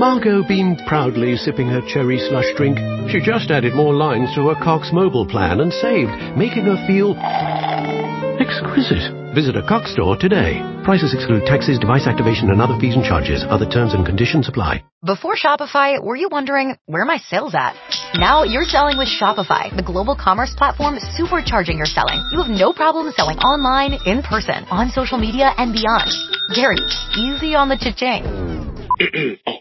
Margot beamed proudly, sipping her cherry slush drink. She just added more lines to her Cox mobile plan and saved, making her feel exquisite. Visit a Cox store today. Prices exclude taxes, device activation, and other fees and charges. Other terms and conditions apply. Before Shopify, were you wondering where are my sales at? Now you're selling with Shopify, the global commerce platform supercharging your selling. You have no problem selling online, in person, on social media, and beyond. Gary, easy on the cha-ching.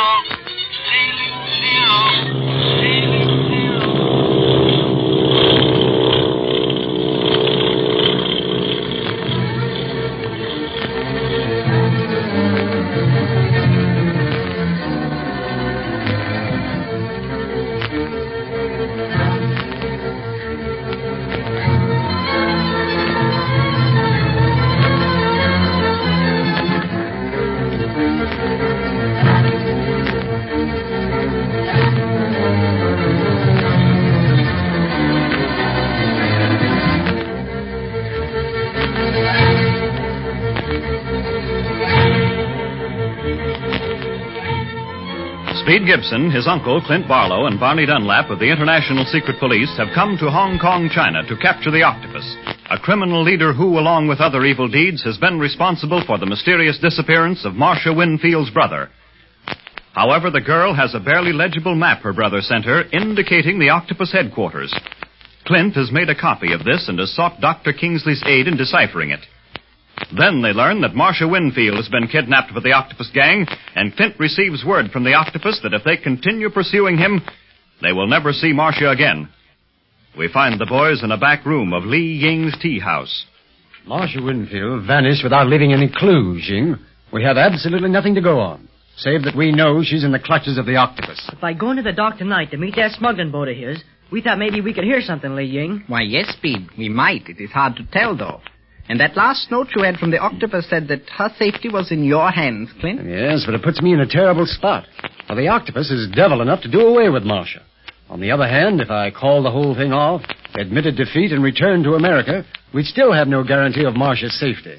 Ceiling zero, Speed Gibson, his uncle, Clint Barlow, and Barney Dunlap of the International Secret Police have come to Hong Kong, China to capture the octopus, a criminal leader who, along with other evil deeds, has been responsible for the mysterious disappearance of Marcia Winfield's brother. However, the girl has a barely legible map her brother sent her indicating the octopus headquarters. Clint has made a copy of this and has sought Dr. Kingsley's aid in deciphering it. Then they learn that Marcia Winfield has been kidnapped by the Octopus Gang, and Clint receives word from the Octopus that if they continue pursuing him, they will never see Marcia again. We find the boys in a back room of Li Ying's tea house. Marcia Winfield vanished without leaving any clues, Ying. We have absolutely nothing to go on, save that we know she's in the clutches of the octopus. By going to the dock tonight to meet that smuggling boat of his, we thought maybe we could hear something, Li Ying. Why, yes, Speed. We might. It is hard to tell, though. And that last note you had from the octopus said that her safety was in your hands, Clint. Yes, but it puts me in a terrible spot. For the octopus is devil enough to do away with Marcia. On the other hand, if I call the whole thing off, admitted defeat, and returned to America, we'd still have no guarantee of Marcia's safety.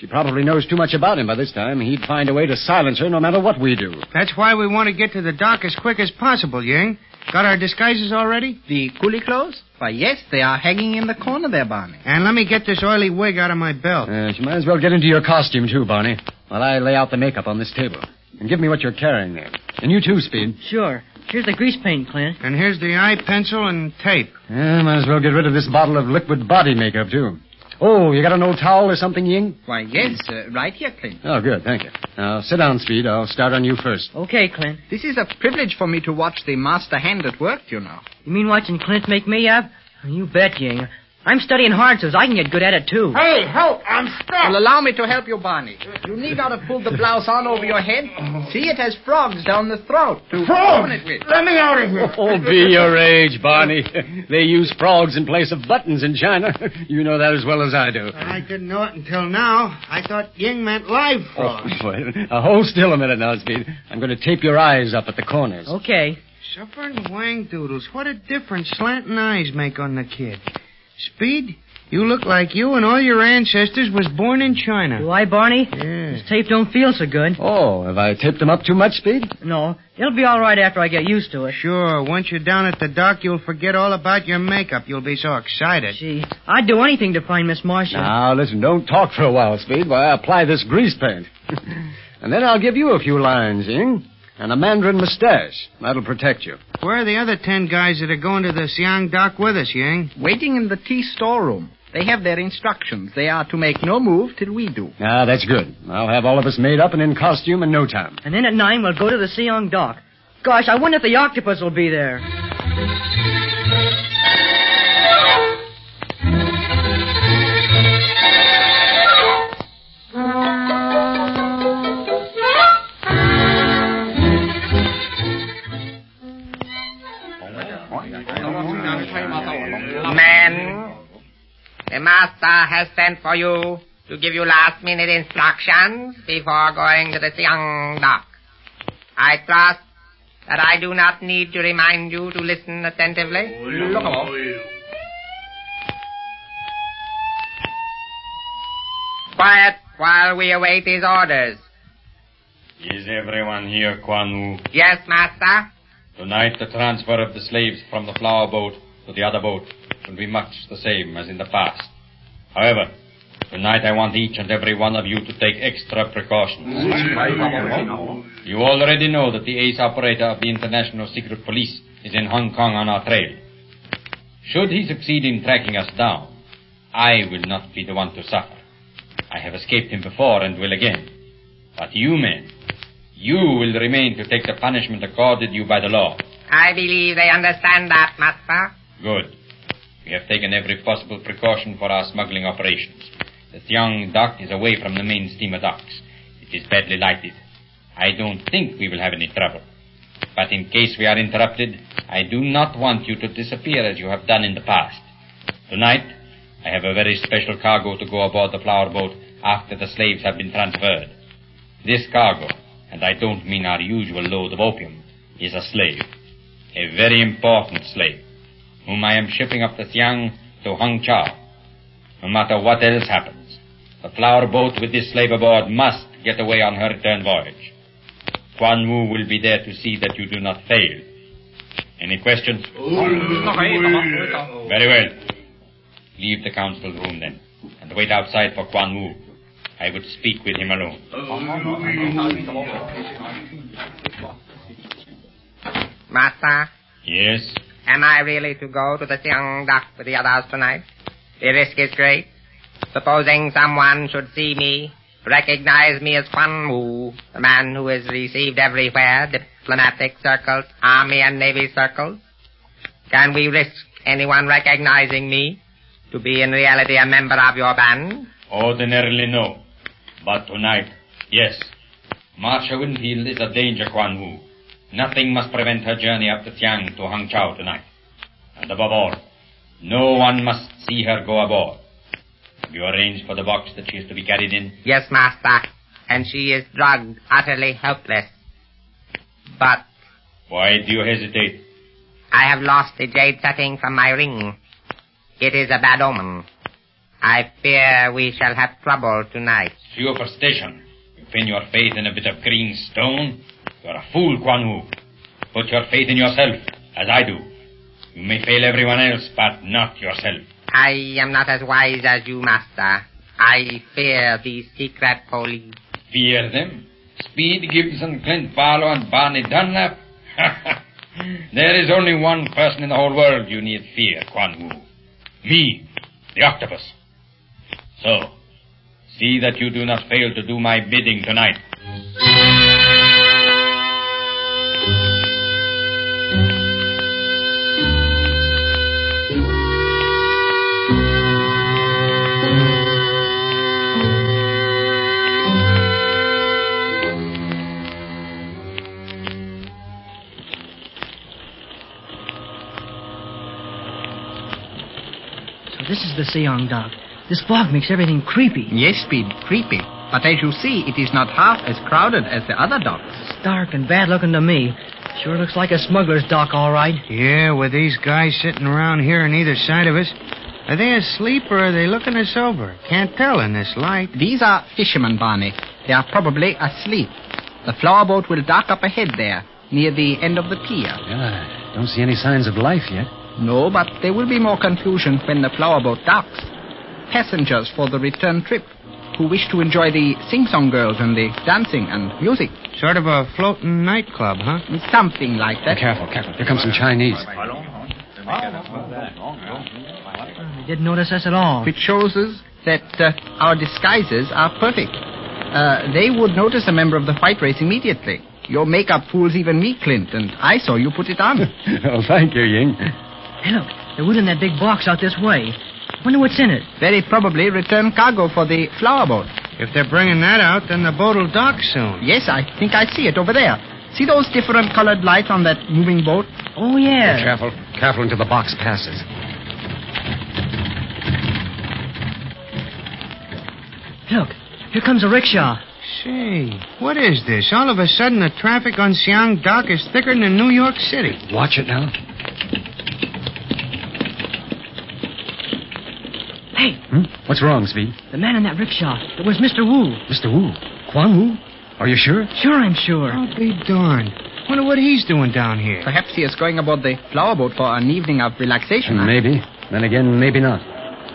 She probably knows too much about him by this time. He'd find a way to silence her no matter what we do. That's why we want to get to the dock as quick as possible, Ying. Got our disguises already? The coolie clothes? Why, yes, they are hanging in the corner there, Barney. And let me get this oily wig out of my belt. Uh, you might as well get into your costume, too, Barney, while I lay out the makeup on this table. And give me what you're carrying there. And you, too, Speed. Sure. Here's the grease paint, Clint. And here's the eye pencil and tape. Yeah, might as well get rid of this bottle of liquid body makeup, too. Oh, you got an old towel or something, Ying? Why, yes, uh, right here, Clint. Oh, good, thank you. Now, sit down, Speed. I'll start on you first. Okay, Clint. This is a privilege for me to watch the master hand at work, you know. You mean watching Clint make me up? You bet, Ying. I'm studying hard so I can get good at it, too. Hey, help! I'm stuck! Well, allow me to help you, Barney. You need not have pulled the blouse on over your head. See, it has frogs down the throat to Frogs? open it with. Let me out of here. Oh, be your age, Barney. They use frogs in place of buttons in China. You know that as well as I do. I didn't know it until now. I thought Ying meant live frogs. Wait, uh, hold still a minute now, Speed. I'm going to tape your eyes up at the corners. Okay. Suffering wang doodles. What a difference slanting eyes make on the kid. Speed, you look like you and all your ancestors was born in China. Do I, Barney? Yeah. This tape don't feel so good. Oh, have I taped them up too much, Speed? No, it'll be all right after I get used to it. Sure, once you're down at the dock, you'll forget all about your makeup. You'll be so excited. Gee, I'd do anything to find Miss Marcia. Now, listen, don't talk for a while, Speed, while I apply this grease paint. and then I'll give you a few lines, Ying. And a mandarin mustache. That'll protect you. Where are the other ten guys that are going to the Siang dock with us, Ying? Waiting in the tea storeroom. They have their instructions. They are to make no move till we do. Ah, that's good. I'll have all of us made up and in costume in no time. And then at nine, we'll go to the Siang dock. Gosh, I wonder if the octopus will be there. Has sent for you to give you last minute instructions before going to the Siang dock. I trust that I do not need to remind you to listen attentively. Quiet while we await his orders. Is everyone here, Quan Wu? Yes, master. Tonight, the transfer of the slaves from the flower boat to the other boat will be much the same as in the past. However, tonight I want each and every one of you to take extra precautions. You already know that the ace operator of the International Secret Police is in Hong Kong on our trail. Should he succeed in tracking us down, I will not be the one to suffer. I have escaped him before and will again. But you men, you will remain to take the punishment accorded you by the law. I believe they understand that, master. Good. We have taken every possible precaution for our smuggling operations. The Siang dock is away from the main steamer docks. It is badly lighted. I don't think we will have any trouble. But in case we are interrupted, I do not want you to disappear as you have done in the past. Tonight, I have a very special cargo to go aboard the flower boat after the slaves have been transferred. This cargo, and I don't mean our usual load of opium, is a slave. A very important slave, whom I am shipping up the Siang to Hangzhou. No matter what else happens, the flower boat with this slave aboard must get away on her return voyage. Quan Wu will be there to see that you do not fail. Any questions? Very well. Leave the council room then, and wait outside for Quan Wu. I would speak with him alone. Master, Yes? Am I really to go to the Siang dock with the others tonight? The risk is great. Supposing someone should see me, recognize me as Quan Wu, the man who is received everywhere, diplomatic circles, army and navy circles. Can we risk anyone recognizing me to be in reality a member of your band? Ordinarily, no. But tonight, yes. Marcia Winfield is a danger, Quan Wu. Nothing must prevent her journey up the Siang to Hangzhou tonight. And above all, no one must see her go aboard. Have you arranged for the box that she is to be carried in? Yes, master. And she is drugged, utterly helpless. But Why do you hesitate? I have lost the jade setting from my ring. It is a bad omen. I fear we shall have trouble tonight. Superstition. You pin your faith in a bit of green stone? You are a fool, Quan Wu. Put your faith in yourself, as I do. You may fail everyone else, but not yourself. I am not as wise as you, master. I fear the secret police. Fear them? Speed, Gibson, Clint Barlow, and Barney Dunlap? there is only one person in the whole world you need fear, Quan Wu. Me, the octopus. So, see that you do not fail to do my bidding tonight. This is the Siang dock. This fog makes everything creepy. Yes, Speed, creepy. But as you see, it is not half as crowded as the other docks. It's dark and bad looking to me. Sure looks like a smuggler's dock, all right. Yeah, with these guys sitting around here on either side of us. Are they asleep or are they looking us over? Can't tell in this light. These are fishermen, Barney. They are probably asleep. The flower boat will dock up ahead there, near the end of the pier. Yeah, don't see any signs of life yet. No, but there will be more confusion when the flower boat docks. Passengers for the return trip who wish to enjoy the sing-song girls and the dancing and music. Sort of a floating nightclub, huh? Something like that. Careful, careful. Here comes some Chinese. They didn't notice us at all. Which shows us that uh, our disguises are perfect. Uh, they would notice a member of the white race immediately. Your makeup fools even me, Clint, and I saw you put it on. oh, thank you, Ying. Hey, look. They're within that big box out this way. Wonder what's in it. Very probably return cargo for the flower boat. If they're bringing that out, then the boat will dock soon. Yes, I think I see it over there. See those different colored lights on that moving boat? Oh, yeah. Careful. Careful until the box passes. Look, here comes a rickshaw. Say, what is this? All of a sudden, the traffic on Siang Dock is thicker than in New York City. Watch it now. Hey, Hmm? What's wrong, Speed? the man in that rickshaw. It was Mr. Wu. Mr. Wu. Quan Wu? Are you sure? Sure, I'm sure. I'll be darned. Wonder what he's doing down here. Perhaps he is going aboard the flower boat for an evening of relaxation. huh? Maybe. Then again, maybe not.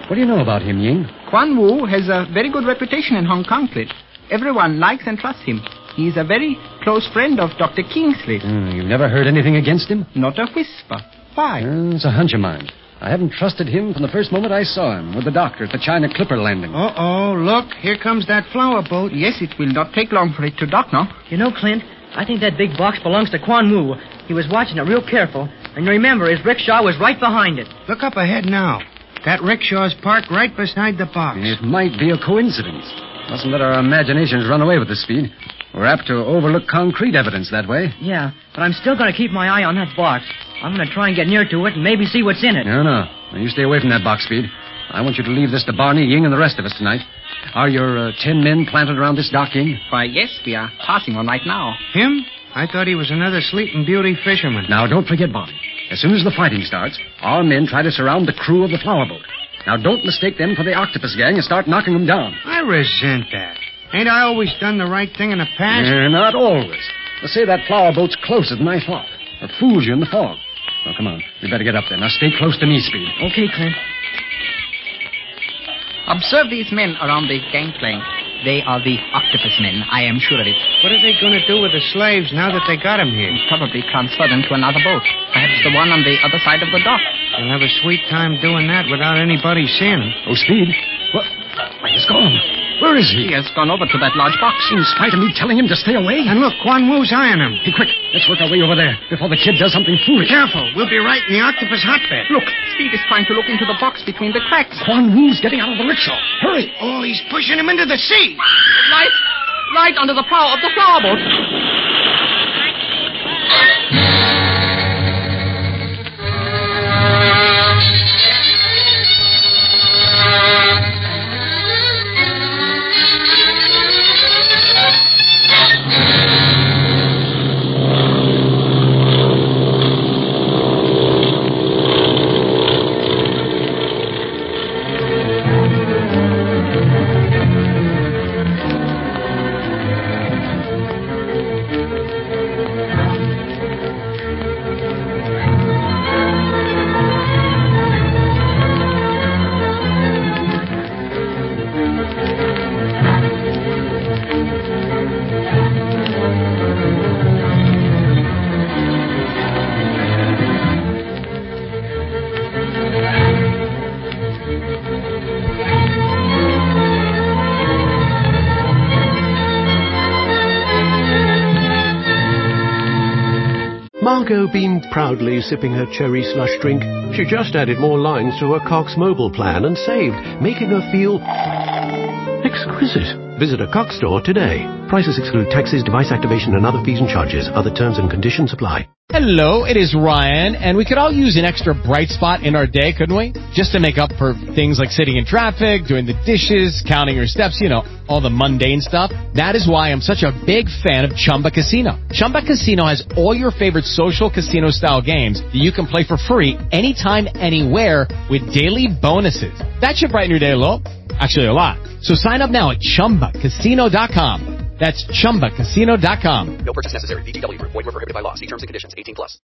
What do you know about him, Ying? Quan Wu has a very good reputation in Hong Kong, Clint. Everyone likes and trusts him. He is a very close friend of Dr. Kingsley. Hmm, you've never heard anything against him? Not a whisper. Why? Uh, it's a hunch of mine. I haven't trusted him from the first moment I saw him with the doctor at the China Clipper landing. Uh-oh, look, here comes that flower boat. Yes, it will not take long for it to dock now. You know, Clint, I think that big box belongs to Quan Wu. He was watching it real careful. And remember, his rickshaw was right behind it. Look up ahead now. That rickshaw's parked right beside the box. It might be a coincidence. Mustn't let our imaginations run away with the speed. We're apt to overlook concrete evidence that way. Yeah, but I'm still going to keep my eye on that box. I'm going to try and get near to it and maybe see what's in it. No, no. Now, you stay away from that box, Speed. I want you to leave this to Barney, Ying, and the rest of us tonight. Are your uh, ten men planted around this dock, Ying? Why, yes, we are passing one right now. Him? I thought he was another Sleeping Beauty fisherman. Now, don't forget, Barney. As soon as the fighting starts, our men try to surround the crew of the flower boat. Now, don't mistake them for the octopus gang and start knocking them down. I resent that. Ain't I always done the right thing in the past? Eh, not always. Let's say that flower boat's closer than I thought. Or fools you in the fog. Now, come on. We better get up there. Now, stay close to me, Speed. Okay, Clint. Observe these men around the gangplank. They are the octopus men. I am sure of it. What are they going to do with the slaves now that they got 'em here? Probably transfer them to another boat. Perhaps the one on the other side of the dock. They'll have a sweet time doing that without anybody seeing 'em. Oh, Speed. What? Why, he's gone. Where is he? He has gone over to that large box. In spite of me telling him to stay away? And look, Quan Wu's eyeing him. Hey, quick. Let's work our way over there before the kid does something foolish. Careful, we'll be right in the octopus hotbed. Look, Speed is trying to look into the box between the cracks. Quan Wu's getting out of the rickshaw. Hurry. Oh, he's pushing him into the sea. Right, right under the prow of the flower boat. Margot beamed proudly sipping her cherry slush drink. She just added more lines to her Cox mobile plan and saved, making her feel exquisite. Visit a Cox store today. Prices exclude taxes, device activation, and other fees and charges. Other terms and conditions apply. Hello, it is Ryan, and we could all use an extra bright spot in our day, couldn't we? Just to make up for things like sitting in traffic, doing the dishes, counting your steps, you know, all the mundane stuff. That is why I'm such a big fan of Chumba Casino. Chumba Casino has all your favorite social casino style games that you can play for free anytime, anywhere with daily bonuses. That should brighten your day a little. Actually, a lot. So sign up now at chumbacasino.com. That's chumbacasino.com. No purchase necessary. VGW Group. Void were prohibited by law. See terms and conditions. 18 plus.